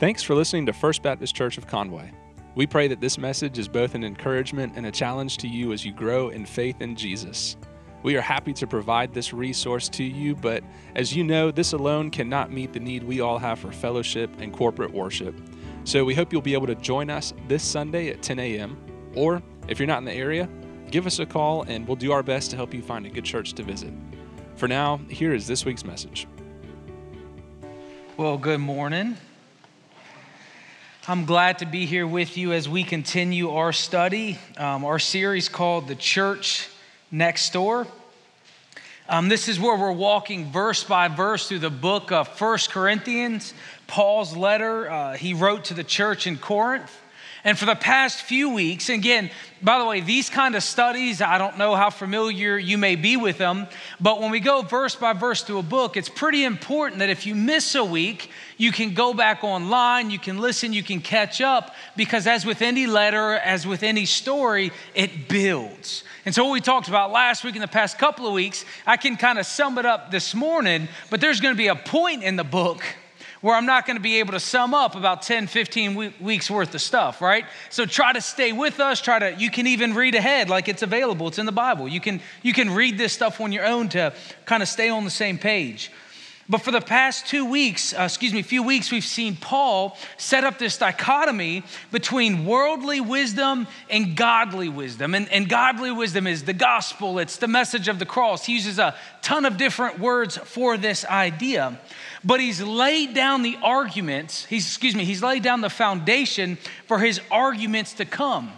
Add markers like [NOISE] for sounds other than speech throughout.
Thanks for listening to First Baptist Church of Conway. We pray that this message is both an encouragement and a challenge to you as you grow in faith in Jesus. We are happy to provide this resource to you, but as you know, this alone cannot meet the need we all have for fellowship and corporate worship. So we hope you'll be able to join us this Sunday at 10 a.m. Or if you're not in the area, give us a call and we'll do our best to help you find a good church to visit. For now, here is this week's message. Well, good morning. I'm glad to be here with you as we continue our study, um, our series called The Church Next Door. Um, this is where we're walking verse by verse through the book of First Corinthians, Paul's letter uh, he wrote to the church in Corinth. And for the past few weeks, again, by the way, these kind of studies, I don't know how familiar you may be with them, but when we go verse by verse through a book, it's pretty important that if you miss a week, you can go back online, you can listen, you can catch up, because as with any letter, as with any story, it builds. And so, what we talked about last week and the past couple of weeks, I can kind of sum it up this morning, but there's going to be a point in the book where I'm not going to be able to sum up about 10, 15 weeks worth of stuff, right? So try to stay with us. Try to, you can even read ahead like it's available. It's in the Bible. You can, you can read this stuff on your own to kind of stay on the same page. But for the past two weeks, uh, excuse me, a few weeks, we've seen Paul set up this dichotomy between worldly wisdom and godly wisdom. And, and godly wisdom is the gospel, it's the message of the cross. He uses a ton of different words for this idea. But he's laid down the arguments, he's, excuse me, he's laid down the foundation for his arguments to come.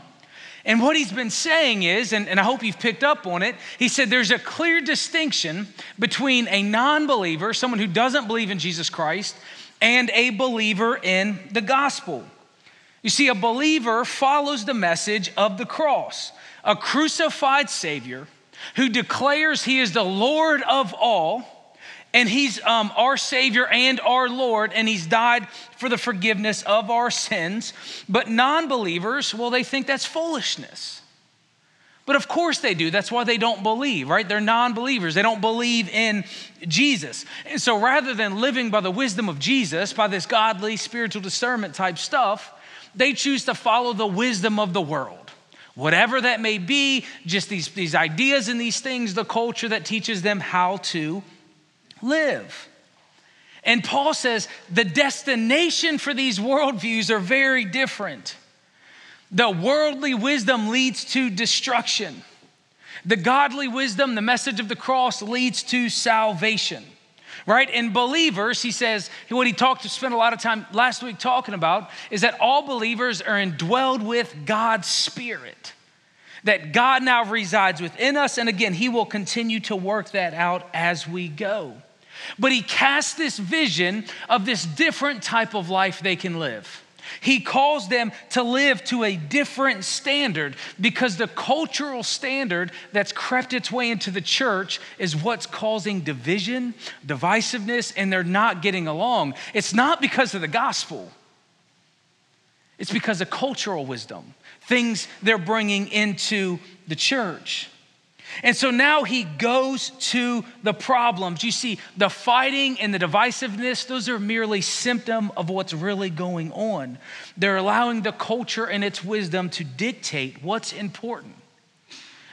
And what he's been saying is, and, and, I hope you've picked up on it, he said there's a clear distinction between a non believer, someone who doesn't believe in Jesus Christ, and a believer in the gospel. You see, a believer follows the message of the cross, a crucified Savior who declares he is the Lord of all and he's um, our Savior and our Lord, and he's died for the forgiveness of our sins. But non believers, well, they think that's foolishness. But of course they do. That's why they don't believe, right? They're non believers. They don't believe in Jesus. And so rather than living by the wisdom of Jesus, by this godly spiritual discernment type stuff, they choose to follow the wisdom of the world. Whatever that may be, just these, these ideas and these things, the culture that teaches them how to live. And Paul says the destination for these worldviews are very different. The worldly wisdom leads to destruction. The godly wisdom, the message of the cross, leads to salvation. Right? And believers, he says, what he talked to spend a lot of time last week talking about is that all believers are indwelled with God's Spirit. That God now resides within us, and again, he will continue to work that out as we go. But he casts this vision of this different type of life they can live. He calls them to live to a different standard because the cultural standard that's crept its way into the church is what's causing division, divisiveness, and they're not getting along. It's not because of the gospel, it's because of cultural wisdom, things they're bringing into the church. And so now he goes to the problems. You see, the fighting and the divisiveness, those are merely symptom of what's really going on. They're allowing the culture and its wisdom to dictate what's important.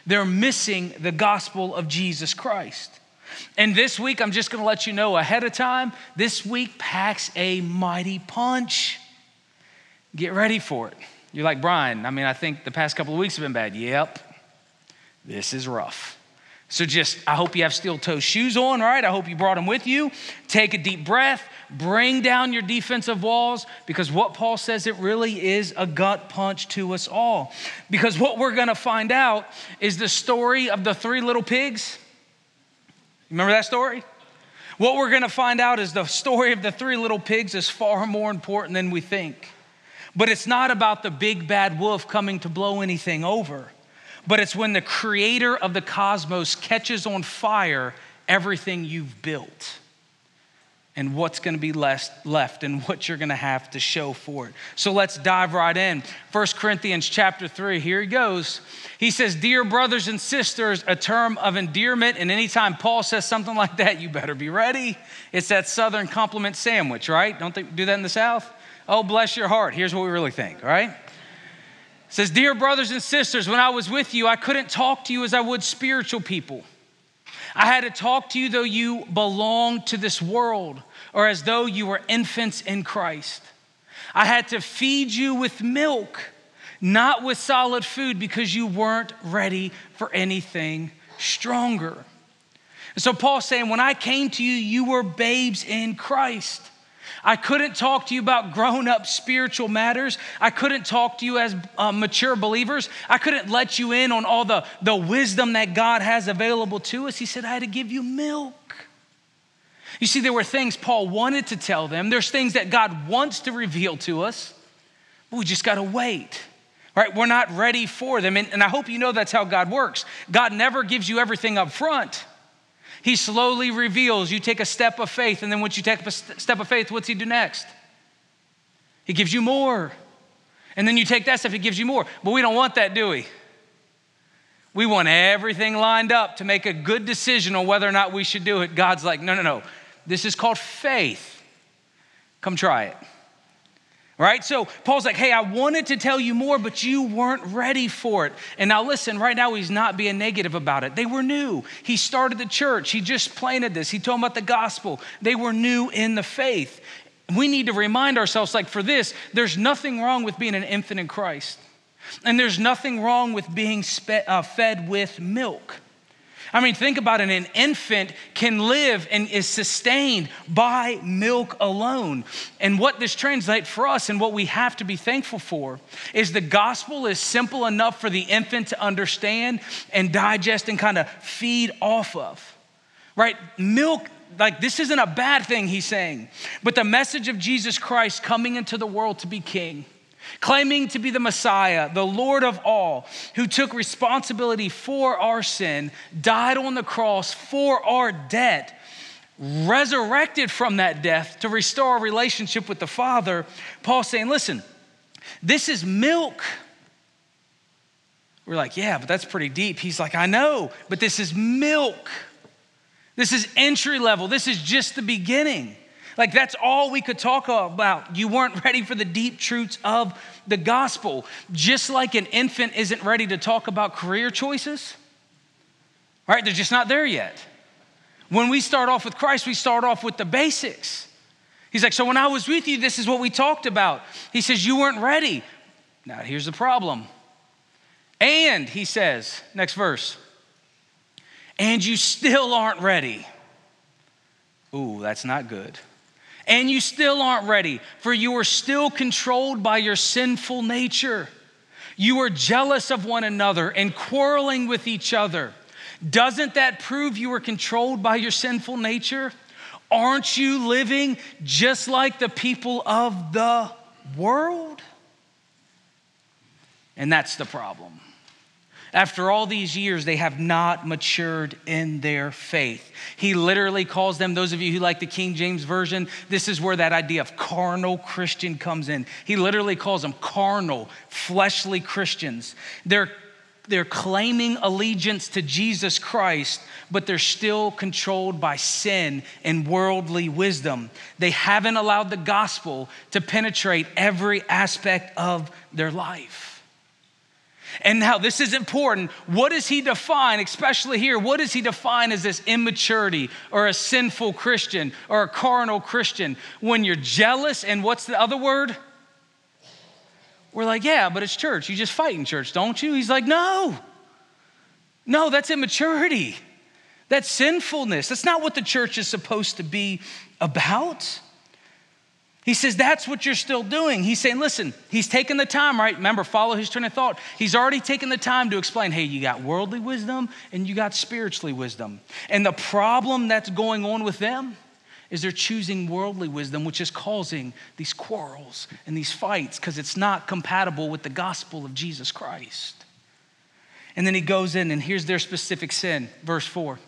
They're missing the gospel of Jesus Christ. And this week, I'm just going to let you know ahead of time, this week packs a mighty punch. Get ready for it. You're like, Brian, I mean, I think the past couple of weeks have been bad. Yep this is rough. So just, I hope you have steel toe shoes on, right? I hope you brought them with you. Take a deep breath, bring down your defensive walls, because what Paul says, it really is a gut punch to us all. Because what we're gonna find out is the story of the three little pigs. Remember that story? What we're gonna find out is the story of the three little pigs is far more important than we think. But it's not about the big bad wolf coming to blow anything over but it's when the creator of the cosmos catches on fire everything you've built and what's going to be left, left and what you're going to have to show for it. So let's dive right in. 1 Corinthians chapter 3, here he goes. He says, Dear brothers and sisters, a term of endearment. And anytime Paul says something like that, you better be ready. It's that Southern compliment sandwich, right? Don't they do that in the South? Oh, bless your heart. Here's what we really think, right? Says, Dear brothers and sisters, when I was with you, I couldn't talk to you as I would spiritual people. I had to talk to you though you belonged to this world or as though you were infants in Christ. I had to feed you with milk, not with solid food, because you weren't ready for anything stronger. And so Paul's saying, when I came to you, you were babes in Christ. I couldn't talk to you about grown up spiritual matters. I couldn't talk to you as uh, mature believers. I couldn't let you in on all the, the wisdom that God has available to us. He said, I had to give you milk. You see, there were things Paul wanted to tell them, there's things that God wants to reveal to us, but we just got to wait. Right? We're not ready for them. And, and I hope you know that's how God works. God never gives you everything up front. He slowly reveals. You take a step of faith, and then once you take a step of faith, what's He do next? He gives you more. And then you take that step, He gives you more. But we don't want that, do we? We want everything lined up to make a good decision on whether or not we should do it. God's like, no, no, no. This is called faith. Come try it right? So Paul's like, hey, I wanted to tell you more, but you weren't ready for it. And now listen, right now he's not being negative about it. They were new. He started the church, he just planted this, he told them about the gospel. They were new in the faith. We need to remind ourselves, like for this, there's nothing wrong with being an infant in Christ. And there's nothing wrong with being uh, fed with milk. I mean, think about it an infant can live and is sustained by milk alone. And what this translates for us and what we have to be thankful for is the gospel is simple enough for the infant to understand and digest and kind of feed off of. Right? Milk like this isn't a bad thing he's saying but the message of jesus christ coming into the world to be king claiming to be the Messiah, the Lord of all, who took responsibility for our sin, died on the cross for our debt, resurrected from that death to restore our relationship with the Father. Paul saying, listen, this is milk. We're like, yeah, but that's pretty deep. He's like, I know, but this is milk. This is entry level. This is just the beginning. Like, that's all we could talk about. You weren't [LAUGHS] ready for the deep truths of the gospel. Just like an infant isn't ready to talk about career choices, right? They're just not there yet. When we start off with Christ, we start off with the basics. He's like, So when I was with you, this is what we talked about. He says, You weren't ready. Now, here's the problem. And, he says, next verse, and you still aren't ready. Ooh, that's not good and you still aren't ready, for you are still controlled by your sinful nature. You are jealous of one another and quarreling with each other. Doesn't that prove you are controlled by your sinful nature? Aren't you living just like the people of the world? And that's the problem. After all these years, they have not matured in their faith. He literally calls them, those of you who like the King James Version, this is where that idea of carnal Christian comes in. He literally calls them carnal, fleshly Christians. They're, they're claiming allegiance to Jesus Christ, but they're still controlled by sin and worldly wisdom. They haven't allowed the gospel to penetrate every aspect of their life. And now, this is important. What does he define, especially here? What does he define as this immaturity or a sinful Christian or a carnal Christian? When you're jealous, and what's the other word? We're like, yeah, but it's church. You just fight in church, don't you? He's like, no. No, that's immaturity. That's sinfulness. That's not what the church is supposed to be about. He says, That's what you're still doing. He's saying, Listen, he's taken the time, right? Remember, follow his train of thought. He's already taken the time to explain, Hey, you got worldly wisdom and you got spiritually wisdom. And the problem that's going on with them is they're choosing worldly wisdom, which is causing these quarrels and these fights because it's not compatible with the gospel of Jesus Christ. And then he goes in, and here's their specific sin, verse 4.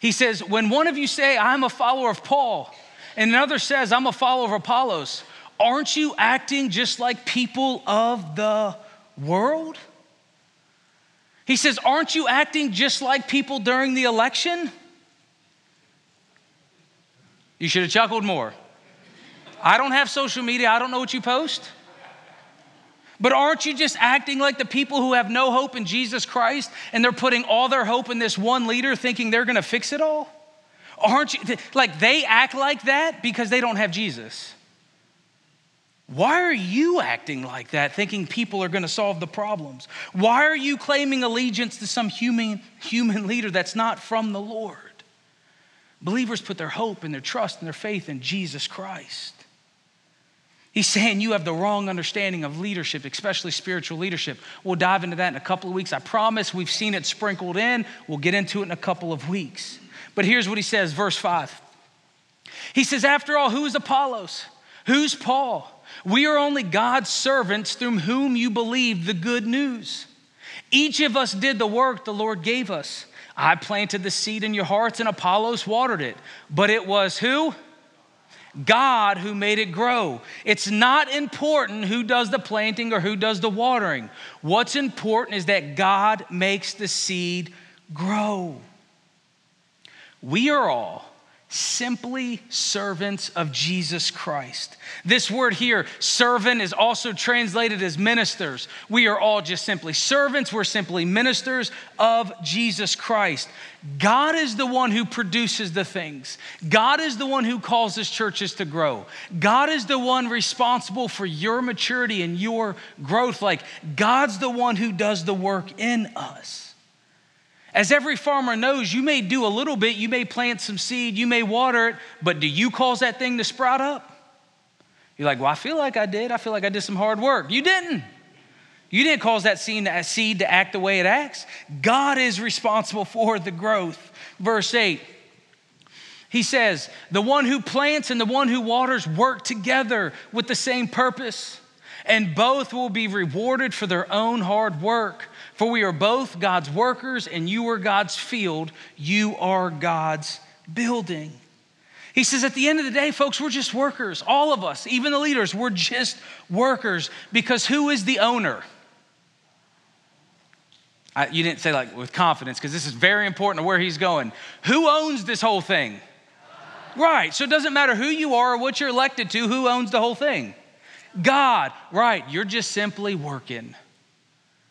He says, When one of you say, I'm a follower of Paul, and another says, I'm a follower of Apollos. Aren't you acting just like people of the world? He says, Aren't you acting just like people during the election? You should have chuckled more. I don't have social media, I don't know what you post. But aren't you just acting like the people who have no hope in Jesus Christ and they're putting all their hope in this one leader thinking they're gonna fix it all? Aren't you like they act like that because they don't have Jesus? Why are you acting like that, thinking people are going to solve the problems? Why are you claiming allegiance to some human, human leader that's not from the Lord? Believers put their hope and their trust and their faith in Jesus Christ. He's saying you have the wrong understanding of leadership, especially spiritual leadership. We'll dive into that in a couple of weeks. I promise we've seen it sprinkled in. We'll get into it in a couple of weeks. But here's what he says, verse 5. He says, After all, who is Apollos? Who's Paul? We are only God's servants through whom you believe the good news. Each of us did the work the Lord gave us. I planted the seed in your hearts, and Apollos watered it. But it was who? God who made it grow. It's not important who does the planting or who does the watering. What's important is that God makes the seed grow. We are all simply servants of Jesus Christ. This word here, servant, is also translated as ministers. We are all just simply servants, we're simply ministers of Jesus Christ. God is the one who produces the things. God is the one who causes churches to grow. God is the one responsible for your maturity and your growth. Like, God's the one who does the work in us. As every farmer knows, you may do a little bit, you may plant some seed, you may water it, but do you cause that thing to sprout up? You're like, well, I feel like I did. I feel like I did some hard work. You didn't. You didn't cause that seed to act the way it acts. God is responsible for the growth. Verse 8, he says, The one who plants and the one who waters work together with the same purpose, and both will be rewarded for their own hard work. For we are both God's workers, and you are God's field. You are God's building. He says, at the end of the day, folks, we're just workers. All of us, even the leaders, we're just workers because who is the owner? I, you didn't say like with confidence because this is very important to where he's going. Who owns this whole thing? Right. So it doesn't matter who you are or what you're elected to, who owns the whole thing? God. Right. You're just simply working.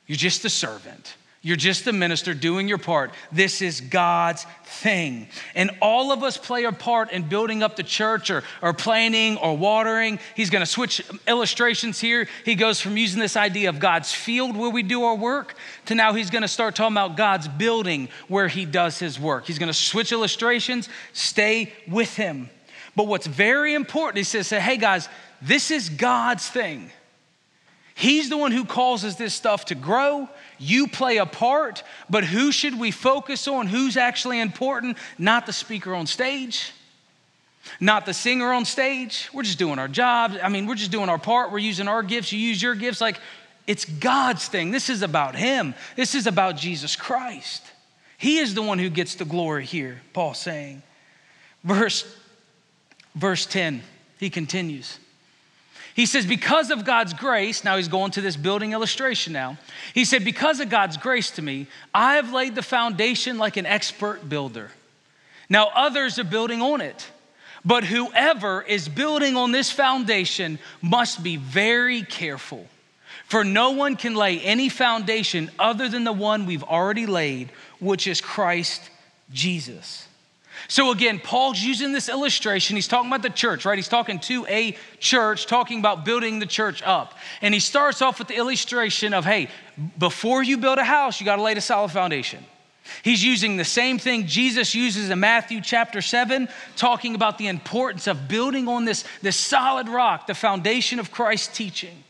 You're just a servant. You're just a minister doing your part. This is God's thing. And all of us play a part in building up the church or, or planning or watering. He's going to switch illustrations here. He goes from using this idea of God's field where we do our work to now he's going to start talking about God's building where he does his work. He's going to switch illustrations, stay with him. But what's very important, he says, say, hey guys, this is God's thing. He's the one who causes this stuff to grow. You play a part, but who should we focus on? Who's actually important? Not the speaker on stage, not the singer on stage. We're just doing our job. I mean, we're just doing our part. We're using our gifts. You use your gifts. Like, it's God's thing. This is about Him, this is about Jesus Christ. He is the one who gets the glory here, Paul saying. Verse, verse 10, he continues. He says, Because of God's grace, now he's going to this building illustration now. He said, Because of God's grace to me, I have laid the foundation like an expert builder. Now others are building on it. But whoever is building on this foundation must be very careful. For no one can lay any foundation other than the one we've already laid, which is Christ Jesus. So again, Paul's using this illustration. He's talking about the church, right? He's talking to a church, talking about building the church up. And he starts off with the illustration of hey, before you build a house, you got to lay a solid foundation. He's using the same thing Jesus uses in Matthew chapter 7, talking about the importance of building on this, this solid rock, the foundation of Christ's teaching.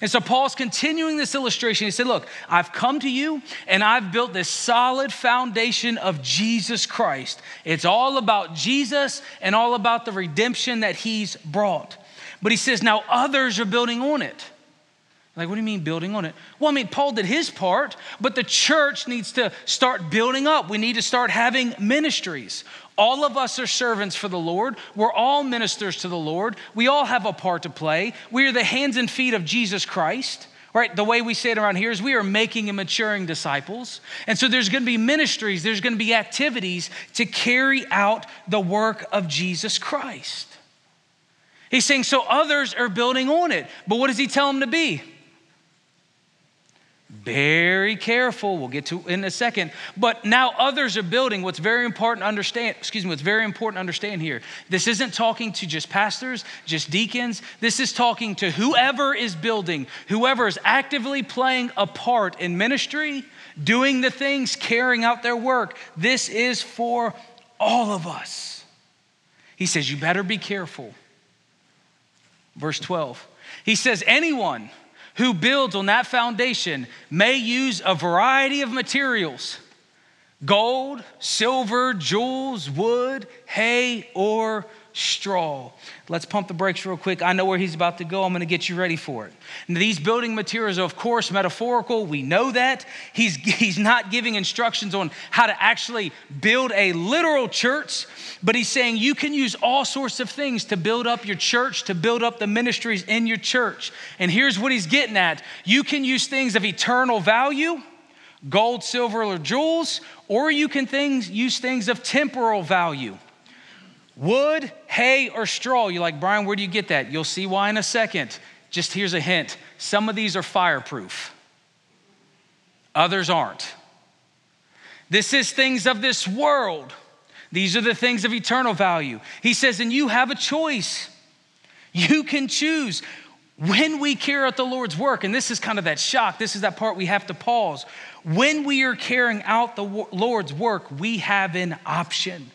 And so Paul's continuing this illustration. He said, Look, I've come to you and I've built this solid foundation of Jesus Christ. It's all about Jesus and all about the redemption that he's brought. But he says, Now others are building on it. Like, what do you mean building on it? Well, I mean, Paul did his part, but the church needs to start building up. We need to start having ministries. All of us are servants for the Lord. We're all ministers to the Lord. We all have a part to play. We are the hands and feet of Jesus Christ. Right? The way we say it around here is we are making and maturing disciples. And so there's going to be ministries, there's going to be activities to carry out the work of Jesus Christ. He's saying, so others are building on it. But what does he tell them to be? Very careful. We'll get to in a second. But now others are building. What's very important to understand, excuse me, what's very important to understand here. This isn't talking to just pastors, just deacons. This is talking to whoever is building, whoever is actively playing a part in ministry, doing the things, carrying out their work. This is for all of us. He says, You better be careful. Verse 12. He says, Anyone who builds on that foundation may use a variety of materials gold, silver, jewels, wood, hay, or straw. Let's pump the brakes real quick. I know where he's about to go. I'm going to get you ready for it. Now, these building materials are, of course, metaphorical. We know that. He's, [LAUGHS] he's not giving instructions on how to actually build a literal church, but he's saying you can use all sorts of things to build up your church, to build up the ministries in your church. And here's what he's getting at you can use things of eternal value gold, silver, or jewels, or you can things, use things of temporal value Wood, hay, or straw. You're like, Brian, where do you get that? You'll see why in a second. Just here's a hint some of these are fireproof, others aren't. This is things of this world. These are the things of eternal value. He says, and you have a choice. You can choose. When we carry out the Lord's work, and this is kind of that shock, this is that part we have to pause. When we are carrying out the Lord's work, we have an option.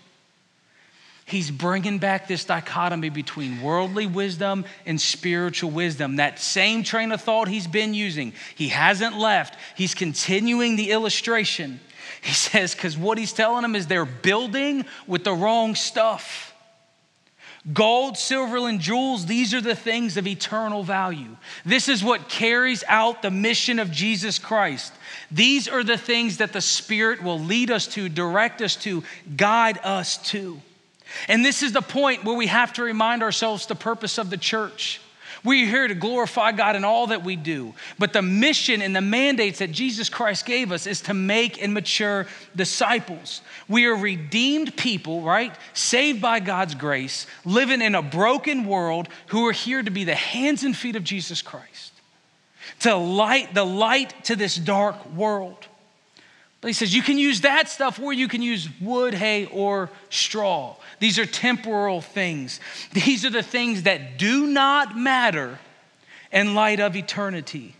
He's bringing back this dichotomy between worldly wisdom and spiritual wisdom. That same train of thought he's been using, he hasn't left. He's continuing the illustration. He [LAUGHS] says, because what he's telling them is they're building with the wrong stuff. Gold, silver, and jewels, these are the things of eternal value. This is what carries out the mission of Jesus Christ. These are the things that the Spirit will lead us to, direct us to, guide us to. And this is the point where we have to remind ourselves the purpose of the church. We're here to glorify God in all that we do. But the mission and the mandates that Jesus Christ gave us is to make and mature disciples. We are redeemed people, right? Saved by God's grace, living in a broken world who are here to be the hands and feet of Jesus Christ, to light the light to this dark world. But he says you can use that stuff or you can use wood, hay, or straw. These are temporal things. These are the things that do not matter in light of eternity.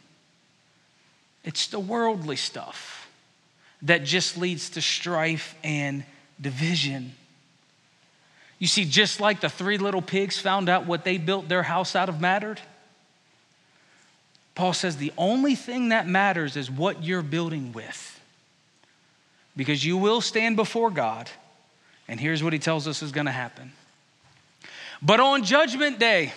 It's the worldly stuff that just leads to strife and division. You see, just like the three little pigs found out what they built their house out of mattered, Paul says the only thing that matters is what you're building with because you will stand before God. And here's what he tells us is going to happen. But on Judgment Day,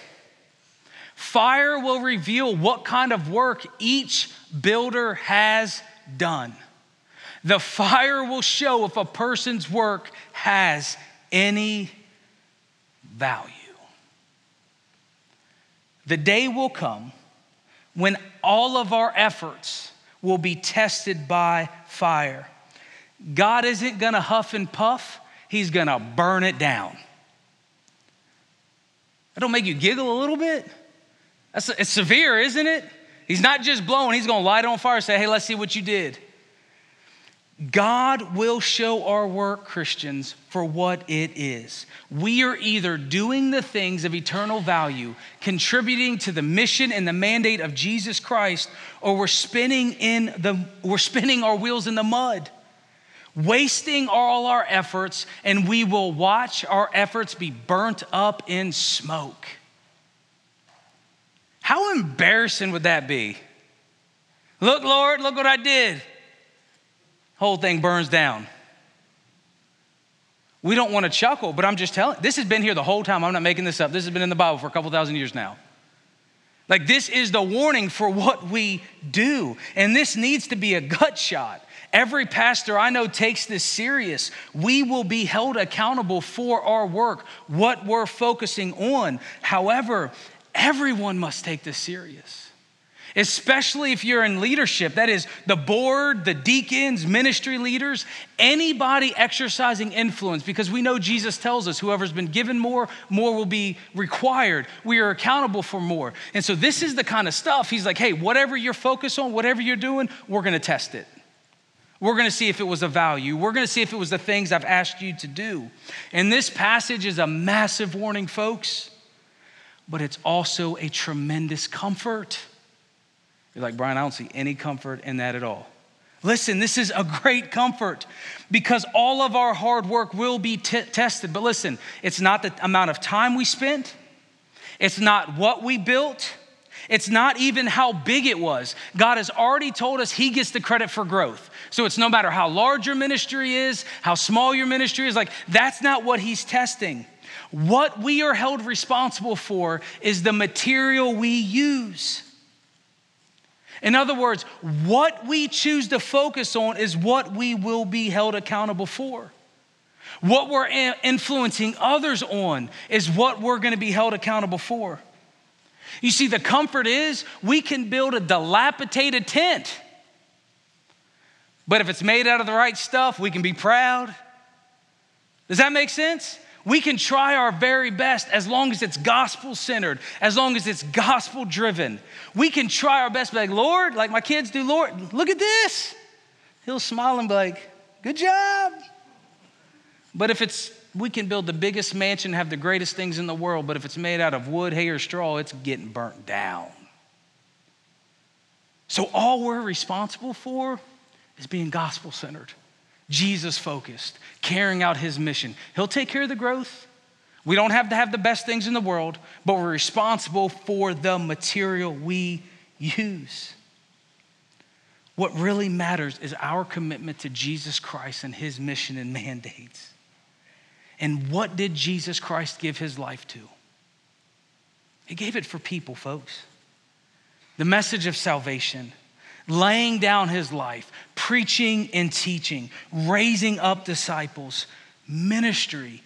fire will reveal what kind of work each builder has done. The fire will show if a person's work has any value. The day will come when all of our efforts will be tested by fire. God isn't going to huff and puff, He's going to burn it down. That don't make you giggle a little bit? That's, it's severe, isn't it? He's not just blowing, He's going to light it on fire and say, hey, let's see what you did. God will show our work, Christians, for what it is. We are either doing the things of eternal value, contributing to the mission and the mandate of Jesus Christ, or we're spinning in the we're spinning our wheels in the mud wasting all our efforts, and we will watch our efforts be burnt up in smoke. How embarrassing would that be? Look, Lord, look what I did. Whole thing burns down. We don't want to chuckle, but I'm just telling. This has been here the whole time. I'm not making this up. This has been in the Bible for a couple thousand years now. Like, this is the warning for what we do. And this needs to be a gut shot. Every pastor I know takes this serious. We will be held accountable for our work, what we're focusing on. However, everyone must take this serious. especially if you're in leadership. That is, the board, the deacons, ministry leaders, anybody exercising influence, because we know Jesus tells us whoever's been given more, more will be required. We are accountable for more. And so, this is the kind of stuff he's like, hey, whatever you're focused on, whatever you're doing, we're gonna test it. We're going to see if it was a value. We're going to see if it was the things I've asked you to do. And this passage is a massive warning, folks, but it's also a tremendous comfort. You're like, Brian, I don't see any comfort in that at all. Listen, this is a great comfort because all of our hard work will be t- tested. But listen, it's not the amount of time we spent, it's not what we built, it's not even how big it was. God has already told us He gets the credit for growth. So it's no matter how large your ministry is, how small your ministry is, like that's not what He's testing. What we are held responsible for is the material we use. In other words, what we choose to focus on is what we will be held accountable for. What we're influencing others on is what we're going to be held accountable for. You see, the comfort is we can build a dilapidated tent, but if it's made out of the right stuff, we can be proud. Does that make sense? We can try our very best as long as it's gospel centered, as long as it's gospel driven. We can try our best, be like, Lord, like my kids do, Lord, look at this. He'll smile and be like, good job. But if it's, we can build the biggest mansion, have the greatest things in the world, but if it's made out of wood, hay, or straw, it's getting burnt down. So all we're responsible for is being gospel centered. Jesus focused, carrying out his mission. He'll take care of the growth. We don't have to have the best things in the world, but we're responsible for the material we use. What really matters is our commitment to Jesus Christ and his mission and mandates. And what did Jesus Christ give his life to? He gave it for people, folks. The message of salvation laying down his life, preaching and teaching, raising up disciples, ministry,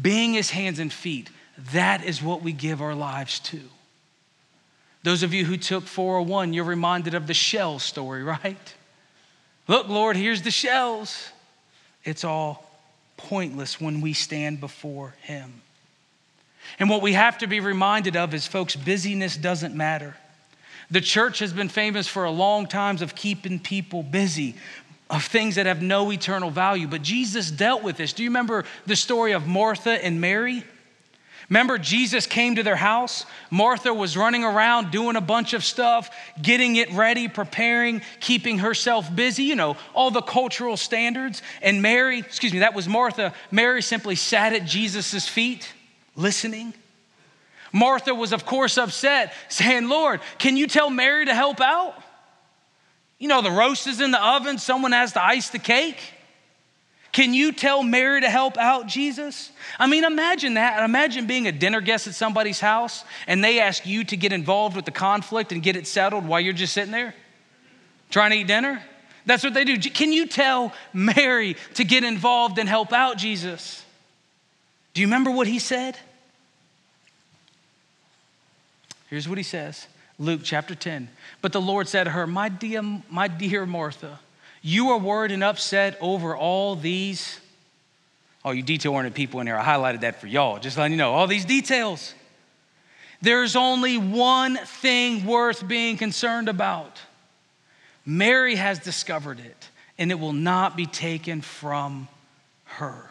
being his hands and feet. That is what we give our lives to. Those of you who took 401, you're reminded of the shell story, [LAUGHS] right? Look, Lord, here's the shells. It's all pointless when we stand before him. And what we have to be reminded of is, folks, busyness doesn't matter. The church has been famous for a long time of keeping people busy, of things that have no eternal value. But Jesus dealt with this. Do you remember the story of Martha and Mary? Remember, Jesus came to their house. Martha was running around doing a bunch of stuff, getting it ready, preparing, keeping herself busy, you know, all the cultural standards. And Mary, excuse me, that was Martha. Mary simply sat at Jesus' feet, listening. Martha was, of course, upset, [LAUGHS] saying, Lord, can you tell Mary to help out? You know, the roast is in the oven, someone has to ice the cake. Can you tell Mary to help out Jesus? I mean, imagine that. Imagine being a dinner guest at somebody's house and they ask you to get involved with the conflict and get it settled while you're just sitting there trying to eat dinner. That's what they do. Can you tell Mary to get involved and help out Jesus? Do you remember what he said? Here's what he says Luke chapter 10. But the Lord said to her, My dear, my dear Martha, you are worried and upset over all these. Oh, you detail oriented people in here, I highlighted that for y'all, just letting you know. All these details. There's only one thing worth being concerned about. Mary has discovered it, and it will not be taken from her.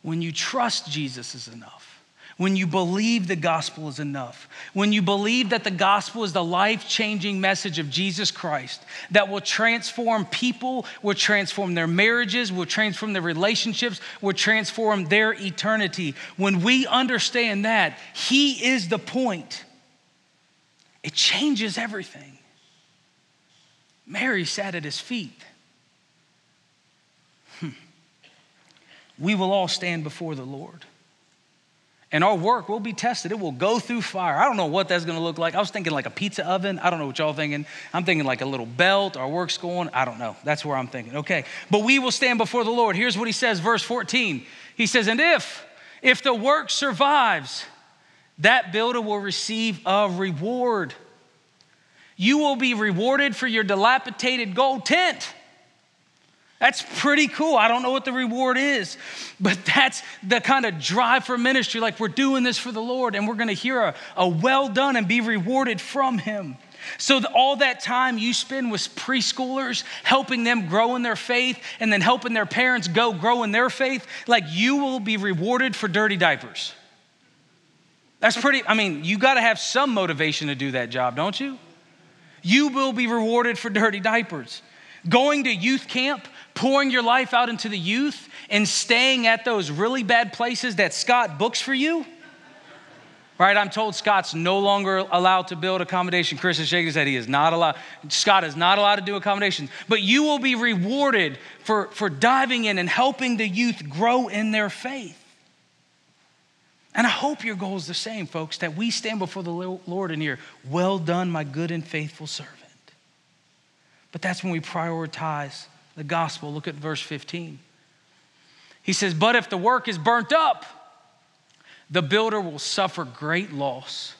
When you trust Jesus is enough when you believe the gospel is enough, when you believe that the gospel is the life changing message of Jesus Christ that will transform people, will transform their marriages, will transform their relationships, will transform their eternity. When we understand that, He is the point, it changes everything. Mary sat at His feet. Hmm. We will all stand before the Lord and our work will be tested. It will go through fire. I don't know what that's going to look like. I was thinking like a pizza oven. I don't know what y'all thinking. I'm thinking like a little belt. Our work's going. I don't know. That's where I'm thinking. Okay. But we will stand before the Lord. Here's what he says, verse 14. He says, And if, if the work survives, that builder will receive a reward. You will be rewarded for your dilapidated gold tent. That's pretty cool. I don't know what the reward is, but that's the kind of drive for ministry. Like we're doing this for the Lord and we're going to hear a, a well done and be rewarded from Him. So, the, all that time you spend with preschoolers, helping them grow in their faith, and then helping their parents go grow in their faith, like you will be rewarded for dirty diapers. That's pretty, I mean, you got to have some motivation to do that job, don't you? You will be rewarded for dirty diapers. Going to youth camp, pouring your life out into the youth, and staying at those really bad places that Scott books for you. Right, I'm told Scott's no longer allowed to build accommodation. Chris is shaking his head. He is not allowed. Scott is not allowed to do accommodations. But you will be rewarded for, for diving in and helping the youth grow in their faith. And I hope your goal is the same, folks, that we stand before the Lord and hear, Well done, my good and faithful servant. But that's when we prioritize the gospel. Look at verse 15. He says, But if the work is burnt up, the builder will suffer great loss.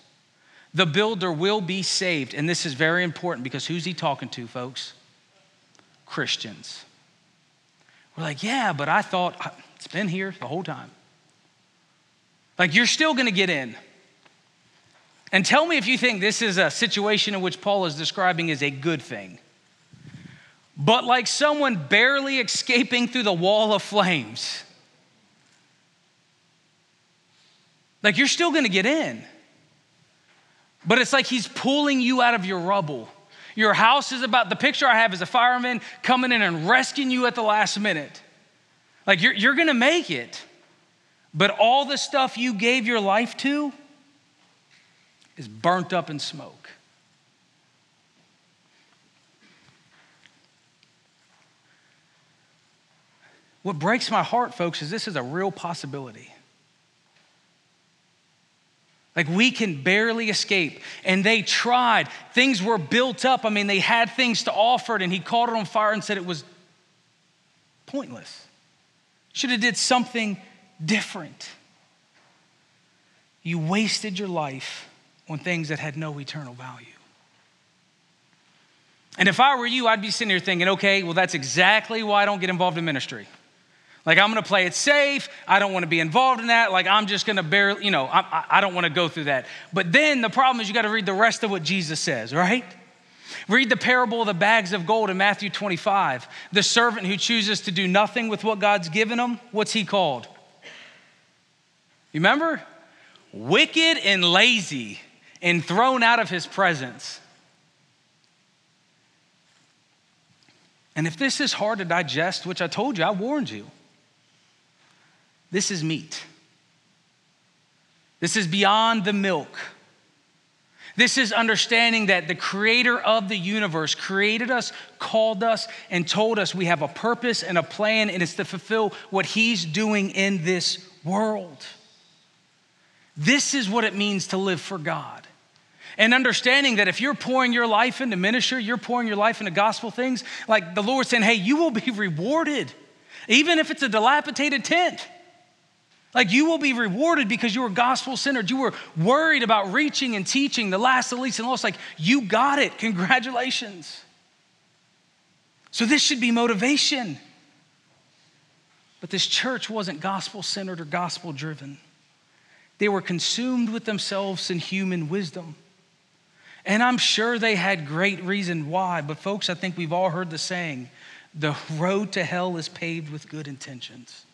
The builder will be saved. And this is very important because who's he talking to, folks? Christians. We're like, Yeah, but I thought it's been here the whole time. Like, you're still gonna get in. And tell me if you think this is a situation in which Paul is describing as a good thing. But like someone barely escaping through the wall of flames. Like, you're still gonna get in. But it's like he's pulling you out of your rubble. Your house is about, the picture I have is a fireman coming in and rescuing you at the last minute. Like, you're, you're gonna make it. But all the stuff you gave your life to is burnt up in smoke. What breaks my heart, folks, is this is a real possibility. Like we can barely escape. And they tried. Things were built up. I mean, they had things to offer, and he called it on fire and said it was pointless. Should have did something different. You wasted your life on things that had no eternal value. And if I were you, I'd be sitting here thinking, okay, well, that's exactly why I don't get involved in ministry. Like, I'm gonna play it safe. I don't wanna be involved in that. Like, I'm just gonna barely, you know, I, I don't wanna go through that. But then the problem is you gotta read the rest of what Jesus says, right? Read the parable of the bags of gold in Matthew 25. The servant who chooses to do nothing with what God's given him, what's he called? You remember? Wicked and lazy and thrown out of his presence. And if this is hard to digest, which I told you, I warned you, this is meat. This is beyond the milk. This is understanding that the creator of the universe created us, called us, and told us we have a purpose and a plan, and it's to fulfill what he's doing in this world. This is what it means to live for God. And understanding that if you're pouring your life into ministry, you're pouring your life into gospel things, like the Lord saying, hey, you will be [LAUGHS] rewarded, even if it's a dilapidated tent. Like you will be rewarded because you were gospel centered. You were worried about reaching and teaching the last, the least, and lost. Like you got it. Congratulations. So this should be motivation. But this church wasn't gospel centered or gospel driven. They were consumed with themselves and human wisdom. And I'm sure they had great reason why, but folks, I think we've all heard the saying the road to hell is paved with good intentions.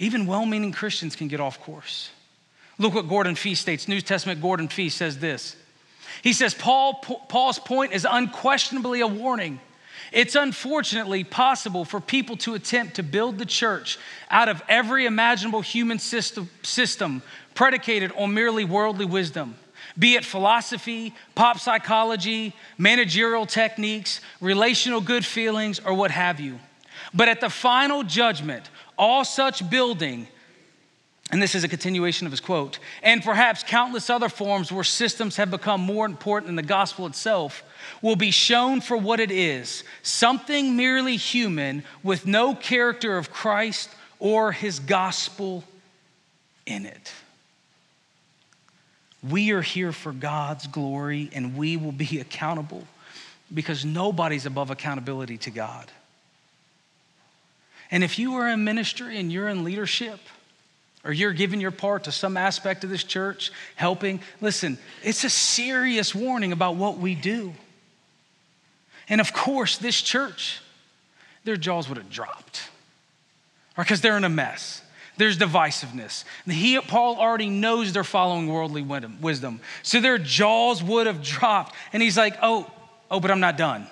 Even well meaning Christians can get off course. Look what Gordon Fee states. New Testament Gordon Fee says this. He says, Paul, Paul's point is unquestionably a warning. It's unfortunately possible for people to attempt to build the church out of every imaginable human system, system predicated on merely worldly wisdom, be it philosophy, pop psychology, managerial techniques, relational good feelings, or what have you. But at the final judgment, all such building, and this is a continuation of his quote, and perhaps countless other forms where systems have become more important than the gospel itself, will be shown for what it is something merely human with no character of Christ or his gospel in it. We are here for God's glory and we will be [LAUGHS] accountable because nobody's above accountability to God. And if you are in ministry and you're in leadership, or you're giving your part to some aspect of this church, helping, listen, it's a serious warning about what we do. And of course, this church, their jaws would have dropped, because they're in a mess. There's divisiveness. He, Paul already knows they're following worldly wisdom. So their jaws would have dropped. And he's like, oh, oh, but I'm not done.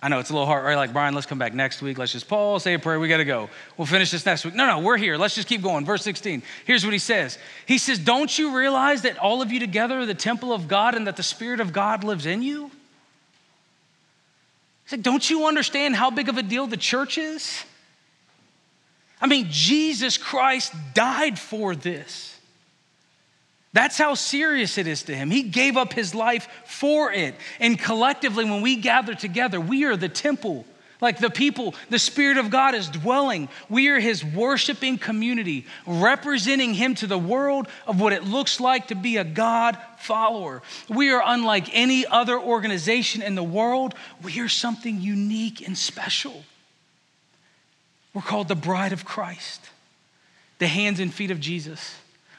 I know it's a little hard, right? Like, Brian, let's come back next week. Let's just Paul, say a prayer. We got to go. We'll finish this next week. No, no, we're here. Let's just keep going. Verse 16. Here's what he says He says, Don't you realize that all of you together are the temple of God and that the Spirit of God lives in you? He's like, Don't you understand how big of a deal the church is? I mean, Jesus Christ died for this. That's how serious it is to him. He gave up his life for it. And collectively, when we gather together, we are the temple. Like the people, the Spirit of God is dwelling. We are His worshiping community, representing Him to the world of what it looks like to be a God follower. We are unlike any other organization in the world. We are something unique and special. We're called the bride of Christ, the hands and feet of Jesus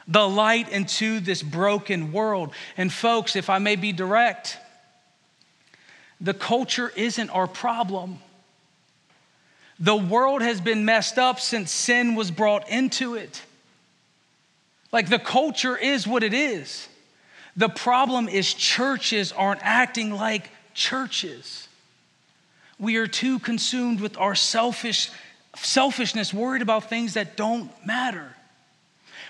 the light into this broken world. And, folks, if I may be direct, the culture isn't our problem. The world has been messed up since sin was brought into it. Like the culture is what it is. The problem is churches aren't acting like churches. We are too consumed with our selfish selfishness, worried about things that don't matter.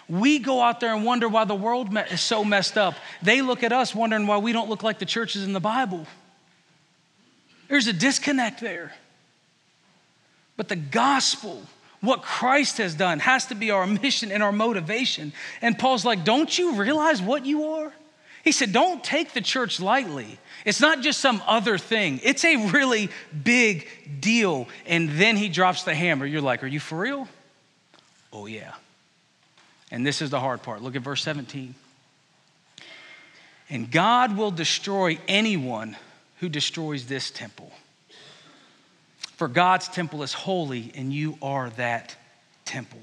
We go out there and wonder why the world is so messed up. They look at us wondering why we don't look like the churches in the Bible. There's a disconnect there. But the gospel, what Christ has done, has to be our mission and our motivation. And Paul's like, Don't you realize what you are? He said, Don't take the church lightly. It's not just some other thing, it's a really big deal. And then he drops the hammer. You're like, Are you for real? Oh, yeah. And this is the hard part. Look at verse 17. And God will destroy anyone who destroys this temple. For God's temple is holy, and you are that temple.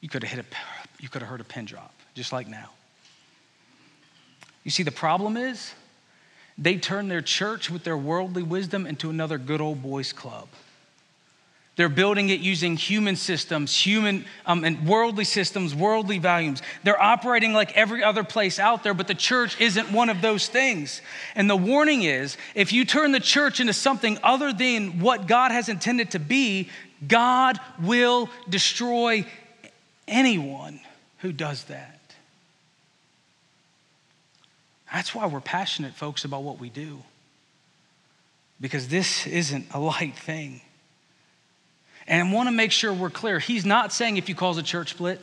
You could have hit a, you could have heard a pin drop, just like now. You see, the problem is they turn their church with their worldly wisdom into another good old boys club. They're building it using human systems, human um, and worldly systems, worldly values. They're operating like every other place out there, but the church isn't one of those things. And the warning is if you turn the church into something other than what God has intended to be, God will destroy anyone who does that. That's why we're passionate, folks, about what we do. Because this isn't a light thing. And I want to make sure we're clear. He's not saying if you cause a church split.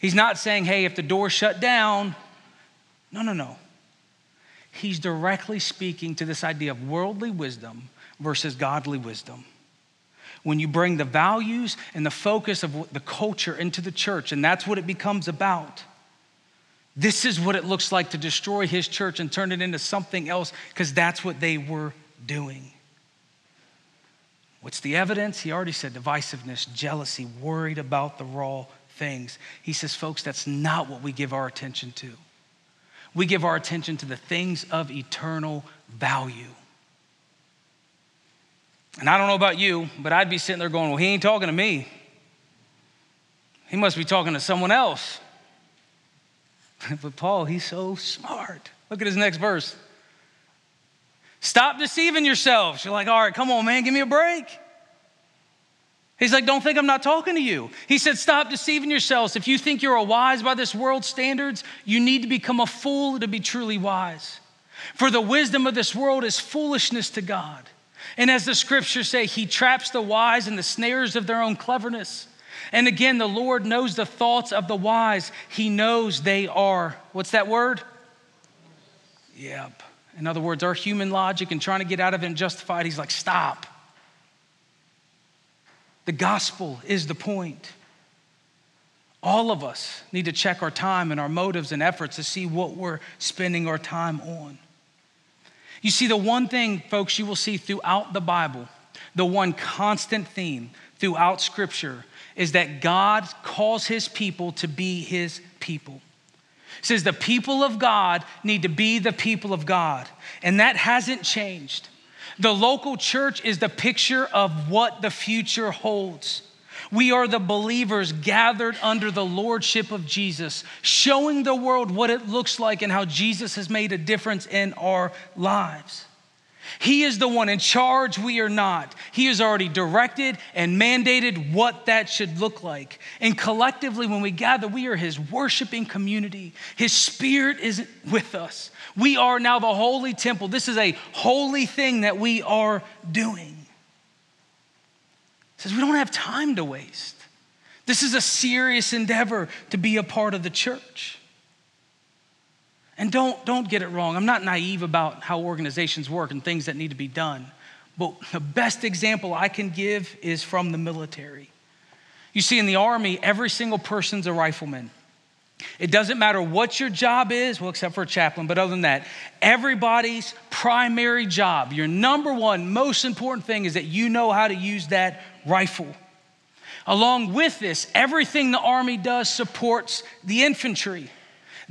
He's not saying, hey, if the door shut down. No, no, no. He's directly speaking to this idea of worldly wisdom versus godly wisdom. When you bring the values and the focus of the culture into the church, and that's what it becomes about. This is what it looks like to destroy his church and turn it into something else, because that's what they were doing. What's the evidence? He already said divisiveness, jealousy, worried about the raw things. He says, folks, that's not what we give our attention to. We give our attention to the things of eternal value. And I don't know about you, but I'd be sitting there going, well, he ain't talking to me. He must be talking to someone else. [LAUGHS] but Paul, he's so smart. Look at his next verse. Stop deceiving yourselves. You're like, all right, come on, man, give me a break. He's like, don't think I'm not talking to you. He said, stop deceiving yourselves. If you think you're a wise by this world's standards, you need to become a fool to be truly wise. For the wisdom of this world is foolishness to God. And as the scriptures say, he traps the wise in the snares of their own cleverness. And again, the Lord knows the thoughts of the wise. He knows they are, what's that word? Yep. In other words, our human logic and trying to get out of it and justify it, he's like, stop. The gospel is the point. All of us need to check our time and our motives and efforts to see what we're spending our time on. You see, the one thing, folks, you will see throughout the Bible, the one constant theme throughout Scripture is that God calls his people to be his people. It says the people of God need to be the people of God, and that hasn't changed. The local church is the picture of what the future holds. We are the believers gathered under the lordship of Jesus, showing the world what it looks like and how Jesus has made a difference in our lives. He is the one in charge, we are not. He has already directed and mandated what that should look like. And collectively, when we gather, we are His worshiping community. His Spirit is with us. We are now the holy temple. This is a holy thing that we are doing says we don't have time to waste. This is a serious endeavor to be a part of the church. And don't, don't get it wrong. I'm not naive about how organizations work and things that need to be done. But the best example I can give is from the military. You see, in the Army, every single person's a rifleman. It doesn't matter what your job is, well, except for a chaplain, but other than that, everybody's primary job, your number one most important thing is that you know how to use that rifle. Along with this, everything the Army does supports the infantry.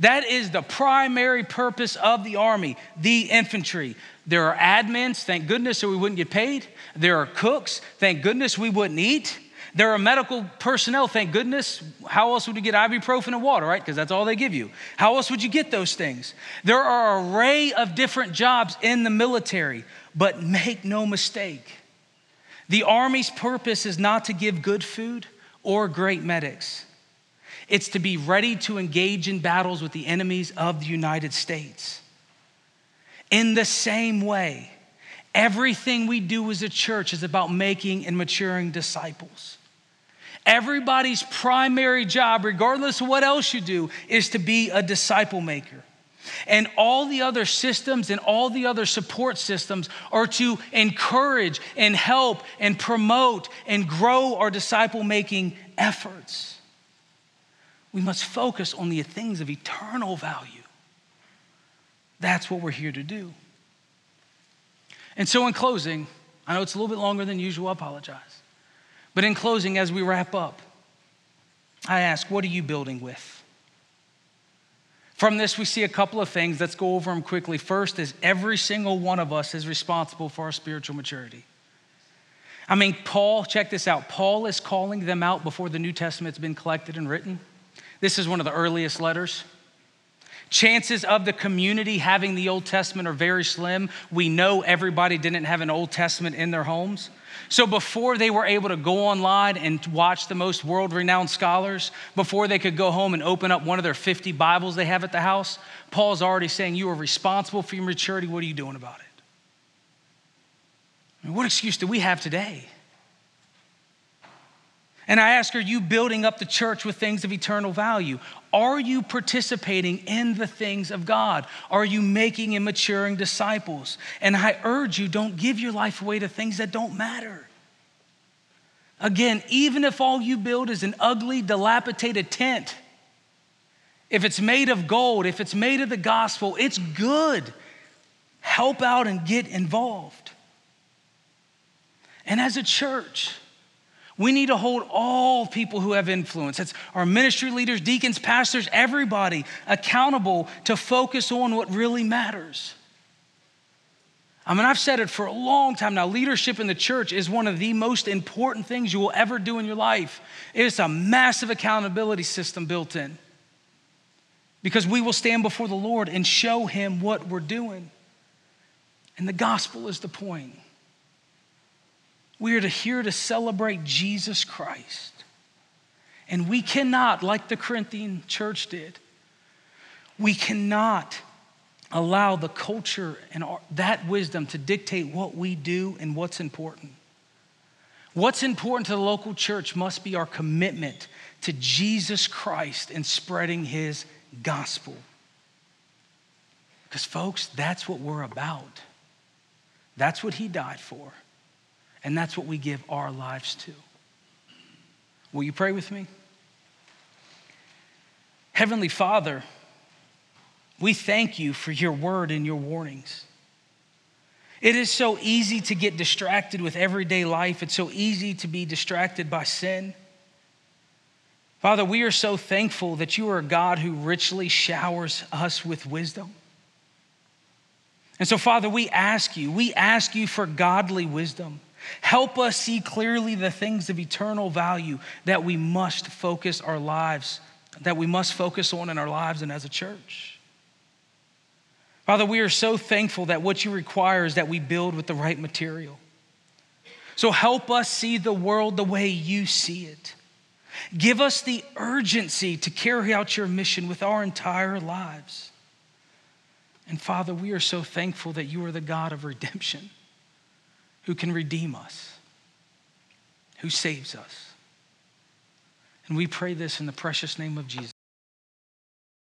That is the primary purpose of the Army, the infantry. There are admins, thank goodness, or we wouldn't get paid. There are cooks, thank goodness we wouldn't eat. There are medical personnel, thank goodness. How else would you get ibuprofen and water, right? Because that's all they give you. How else would you get those things? There are an array of different jobs in the military, but make no mistake, the Army's purpose is not to give good food or great medics. It's to be ready to engage in battles with the enemies of the United States. In the same way, everything we do as a church is about making and maturing disciples. Everybody's primary job, regardless of what else you do, is to be a disciple maker. And all the other systems and all the other support systems are to encourage and help and promote and grow our disciple making efforts. We must focus on the things of eternal value. That's what we're here to do. And so, in closing, I know it's a little bit longer than usual, I apologize. But in closing, as we wrap up, I ask, what are you building with? From this, we see a couple of things. Let's go over them quickly. First is every single one of us is responsible for our spiritual maturity. I mean, Paul, check this out. Paul is calling them out before the New Testament's been collected and written. This is one of the earliest letters. Chances of the community having the Old Testament are very slim. We know everybody didn't have an Old Testament in their homes. So before they were able to go online and watch the most world renowned scholars, before they could go home and open up one of their 50 Bibles they have at the house, Paul's already saying, You are responsible for your maturity. What are you doing about it? I mean, what excuse do we have today? And I ask, are you building up the church with things of eternal value? Are you participating in the things of God? Are you making and maturing disciples? And I urge you, don't give your life away to things that don't matter. Again, even if all you build is an ugly, dilapidated tent, if it's made of gold, if it's made of the gospel, it's good. Help out and get involved. And as a church, we need to hold all people who have influence. It's our ministry leaders, deacons, pastors, everybody accountable to focus on what really matters. I mean, I've said it for a long time now. Leadership in the church is one of the most important things you will ever do in your life. It's a massive accountability system built in because we will stand before the Lord and show Him what we're doing. And the gospel is the point. We are here to celebrate Jesus Christ. And we cannot, like the Corinthian church did, we cannot allow the culture and our, that wisdom to dictate what we do and what's important. What's important to the local church must be our commitment to Jesus Christ and spreading his gospel. Because, folks, that's what we're about. That's what he died for. And that's what we give our lives to. Will you pray with me? Heavenly Father, we thank you for your word and your warnings. It is so easy to get distracted with everyday life. It's so easy to be distracted by sin. Father, we are so thankful that you are a God who richly showers us with wisdom. And so, Father, we ask you, we ask you for godly wisdom. Help us see clearly the things of eternal value that we must focus our lives, that we must focus on in our lives and as a church. Father, we are so thankful that what you require is that we build with the right material. So help us see the world the way you see it. Give us the urgency to carry out your mission with our entire lives. And Father, we are so thankful that you are the God of redemption who can redeem us, who saves us. And we pray this in the precious name of Jesus.